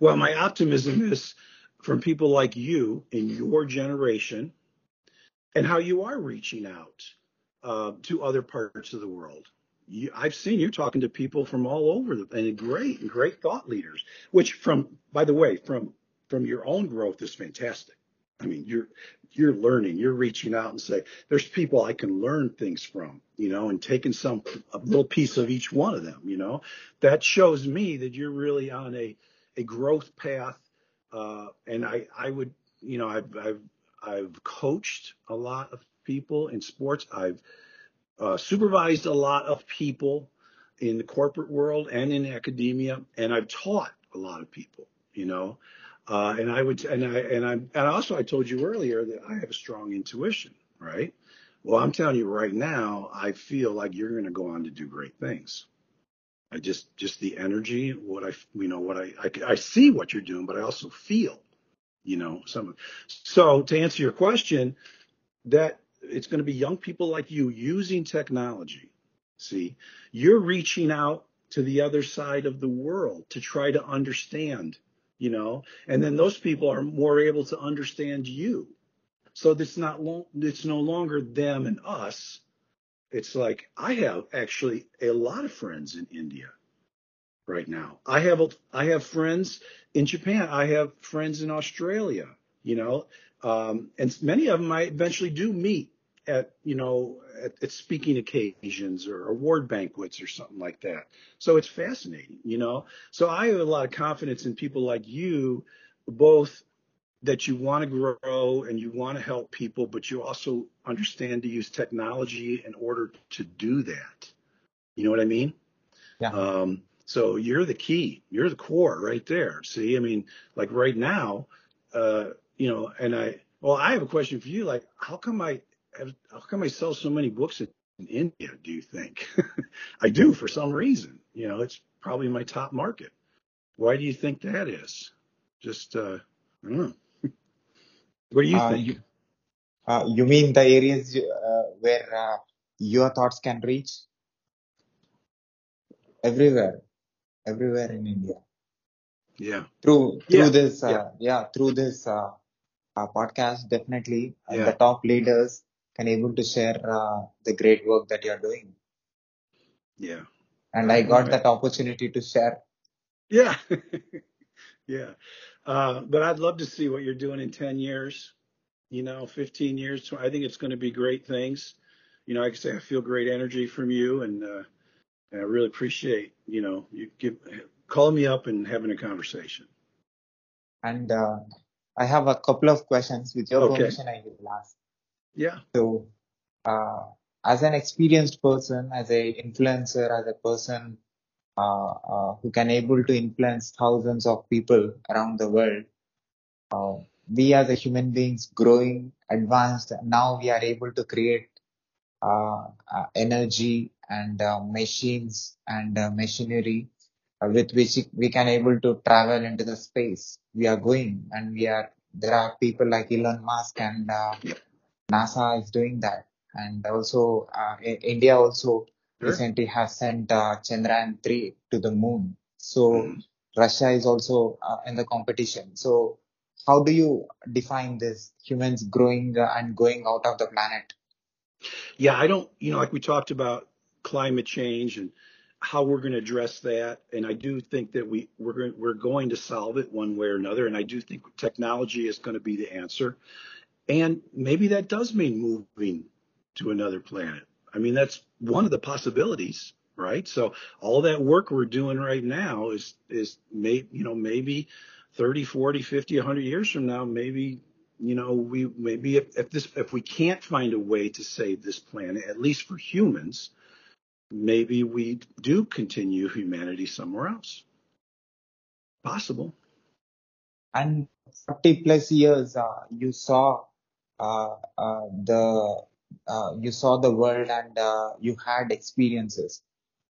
Well, my optimism is from people like you in your generation and how you are reaching out uh, to other parts of the world. You, I've seen you talking to people from all over the, and great, great thought leaders, which from, by the way, from, from your own growth is fantastic. I mean, you're, you're learning, you're reaching out and say, there's people I can learn things from, you know, and taking some, a little piece of each one of them, you know, that shows me that you're really on a, a growth path uh, and I, I would, you know, I've, I've, I've coached a lot of people in sports. I've uh, supervised a lot of people in the corporate world and in academia, and I've taught a lot of people, you know. Uh, and I would, and I, and I, and also I told you earlier that I have a strong intuition, right? Well, I'm telling you right now, I feel like you're going to go on to do great things. I just just the energy, what I you know what I, I I see what you're doing, but I also feel, you know, some. So to answer your question, that it's going to be young people like you using technology. See, you're reaching out to the other side of the world to try to understand, you know, and then those people are more able to understand you. So it's not long, it's no longer them and us it's like I have actually a lot of friends in India right now. I have I have friends in Japan. I have friends in Australia. You know, um, and many of them I eventually do meet at you know at, at, speaking occasions or award banquets or something like that. So it's fascinating, you know. So I have a lot of confidence in people like you, both that you want to grow and you want to help people, but you also understand to use technology in order to do that. You know what I mean? Yeah. Um, so you're the key. You're the core right there. See, I mean, like right now, uh, you know, and I, well, I have a question for you. Like, how come I, how come I sell so many books in India, do you think? I do for some reason. You know, it's probably my top market. Why do you think that is? Just, uh, I don't know. what do you Uh, think? you, uh, you mean the areas uh, where uh, your thoughts can reach? Everywhere, everywhere in India. Yeah. Through Yeah. through this, Yeah. uh, yeah, through this uh, uh, podcast, definitely, Yeah. the top leaders can able to share uh, the great work that you're doing. Yeah. And I got that opportunity to share. Yeah. yeah. Uh, but I'd love to see what you're doing in 10 years, you know, 15 years. I think it's going to be great things. You know, like I say, I feel great energy from you and, uh, and I really appreciate, you know, you give, calling me up and having a conversation. And uh, I have a couple of questions. With your Okay. permission, I will ask. Yeah. So, uh, as an experienced person, as a influencer, as a person uh, uh, who can able to influence thousands of people around the world, uh, we as a human beings growing, advanced, now we are able to create uh, uh, energy and uh, machines and uh, machinery uh, with which we can able to travel into the space we are going and we are there are people like Elon Musk and uh, NASA is doing that and also uh, India also Sure. recently has sent uh, Chandrayaan 3 to the moon so Mhm. Russia is also uh, in the competition so how do you define this humans growing and going out of the planet Yeah, I don't, you know, like we talked about climate change and how we're going to address that. And I do think that we, we're going, we're going to solve it one way or another. And I do think technology is going to be the answer. And maybe that does mean moving to another planet. I mean, that's one of the possibilities, right? So all that work we're doing right now is, is may, you know, maybe 30, 40, 50, 100 years from now, maybe, you know, we, maybe if, if this, if we can't find a way to save this planet, at least for humans, maybe we do continue humanity somewhere else. Possible. and 40 plus years uh, you saw the uh, you saw the world and uh, you had experiences.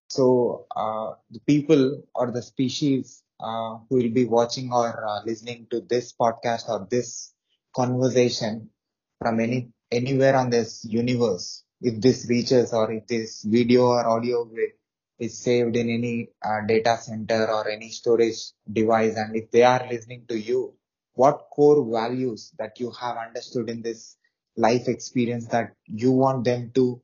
So uh, the people or the species uh, who will be watching or uh, listening to this podcast or this conversation from any anywhere on this universe if this reaches or if this video or audio is saved in any uh, data center or any storage device and if they are listening to you what core values that you have understood in this life experience that you want them to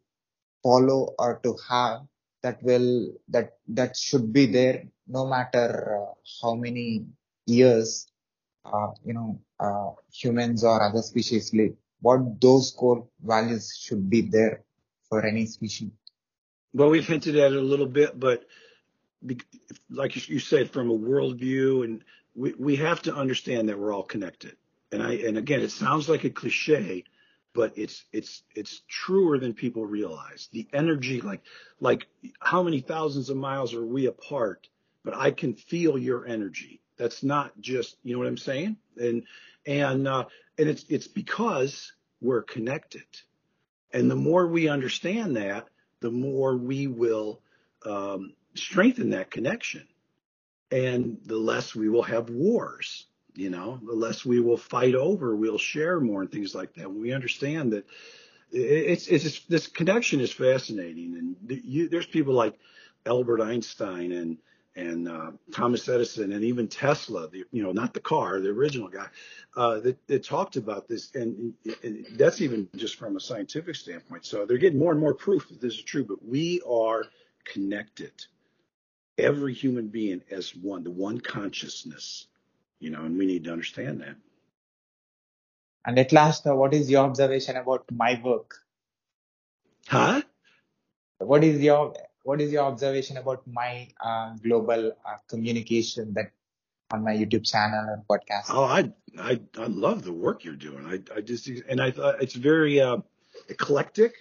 follow or to have that will that that should be there no matter uh, how many years uh, you know uh, humans or other species live what those core values should be there for any species? Well, we've hinted at it a little bit, but like you said, from a worldview, and we, we have to understand that we're all connected. And I, and again, it sounds like a cliche, but it's, it's, it's truer than people realize. The energy, like, like how many thousands of miles are we apart, but I can feel your energy. That's not just, you know what I'm saying? And, and, uh, and it's, it's because we're connected. And the more we understand that, the more we will um, strengthen that connection. And the less we will have wars, you know, the less we will fight over, we'll share more and things like that. We understand that it's, it's this connection is fascinating. And you, there's people like Albert Einstein and, and uh, Thomas Edison and even Tesla, the, you know, not the car, the original guy, uh, that, that talked about this. And, and that's even just from a scientific standpoint. So they're getting more and more proof that this is true, but we are connected. Every human being as one, the one consciousness, you know, and we need to understand that. and at last uh, what is your observation about my work Huh? what is your what is your observation about my uh, global uh, communication that on my youtube channel and podcast Oh, I, I, I love the work you're doing. I, I just, and I thought it's very, uh, eclectic,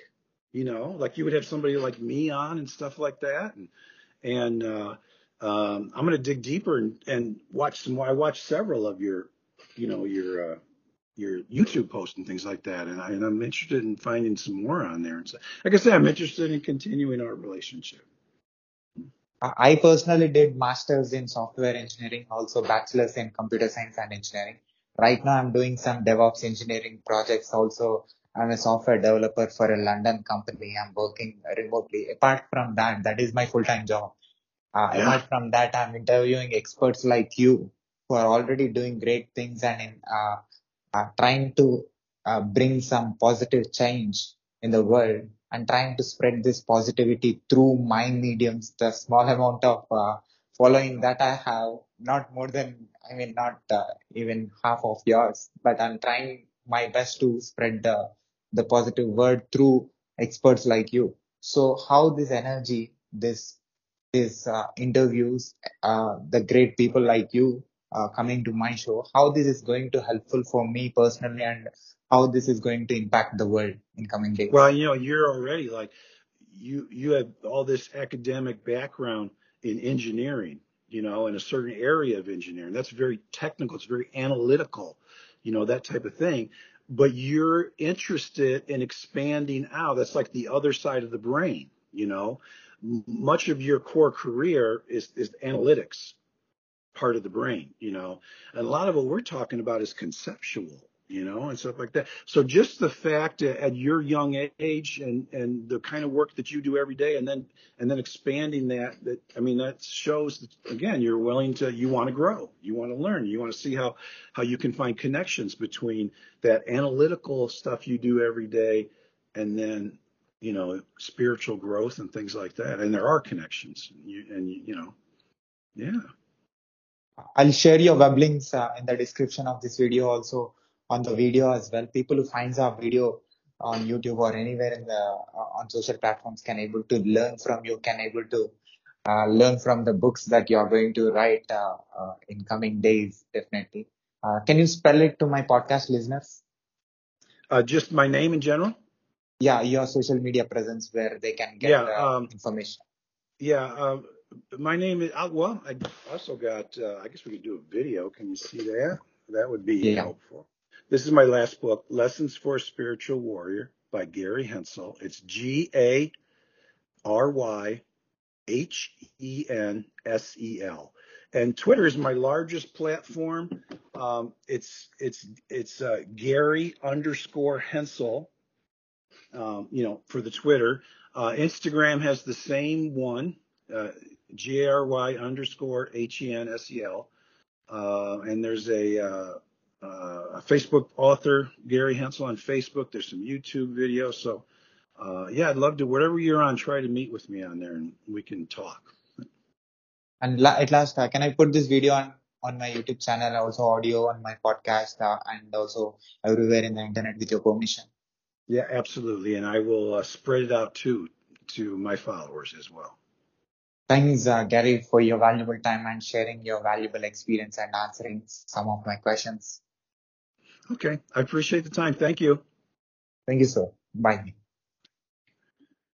you know, like you would have somebody like me on and stuff like that. And, and, uh, um, I'm going to dig deeper and, and watch some more. I watched several of your, you know, your, uh, your YouTube posts and things like that. And, I, I'm interested in finding some more on there. And so, like I said, I'm interested in continuing our relationship. I personally did masters in software engineering, also bachelor's in computer science and engineering. Right now I'm doing some DevOps engineering projects also. I'm a software developer for a London company. I'm working remotely. Apart from that, that is my full-time job. Uh, Yeah. apart from that, I'm interviewing experts like you who are already doing great things and in, uh, uh, trying to uh, bring some positive change in the world and trying to spread this positivity through my mediums, the small amount of uh, following that I have, not more than, I mean, not uh, even half of yours, but I'm trying my best to spread the, the positive word through experts like you. So how this energy, this, this uh, interviews, uh, the great people like you uh, coming to my show, how this is going to helpful for me personally and how this is going to impact the world in coming days. Well, you know, you're already like you you have all this academic background in engineering, you know, in a certain area of engineering. That's very technical, it's very analytical, you know, that type of thing. But you're interested in expanding out. That's like the other side of the brain, you know. Much of your core career is is analytics part of the brain, you know. And a lot of what we're talking about is conceptual, you know, and stuff like that. So just the fact at your young age and and the kind of work that you do every day, and then and then expanding that, that I mean, that shows that again you're willing to, you want to grow, you want to learn, you want to see how how you can find connections between that analytical stuff you do every day, and then you know spiritual growth and things like that. And there are connections, you, and you, you know, yeah. I'll share your web links uh, in the description of this video also on the video as well. People who finds our video on YouTube or anywhere in the uh, on social platforms can able to learn from you, can able to uh, learn from the books that you are going to write uh, uh, in coming days, definitely. Uh, can you spell it to my podcast listeners? Uh, just my name in general. Yeah, your social media presence where they can get Yeah, um, information. Yeah, my name is, well, I also got, uh, I guess we could do a video. Can you see that? That would be Yeah. helpful. This is my last book, Lessons for a Spiritual Warrior by Gary Hensel. It's G A R Y H E N S E L. And Twitter is my largest platform. Um, it's, it's, it's, uh, Gary underscore Hensel, um, you know, for the Twitter. Uh, Instagram has the same one, uh, G A R Y underscore H E N S E L. Uh, and there's a, uh, a Facebook author, Gary Hensel on Facebook. There's some YouTube videos. So, uh, yeah, I'd love to, whatever you're on, try to meet with me on there and we can talk. And la- at last, uh, can I put this video on, on my YouTube channel, also audio on my podcast, uh, and also everywhere in the internet with your permission? Yeah, absolutely. And I will uh, spread it out too to my followers as well. Thanks, uh, Gary, for your valuable time and sharing your valuable experience and answering some of my questions. Okay. I appreciate the time. Thank you. Thank you, sir. Bye.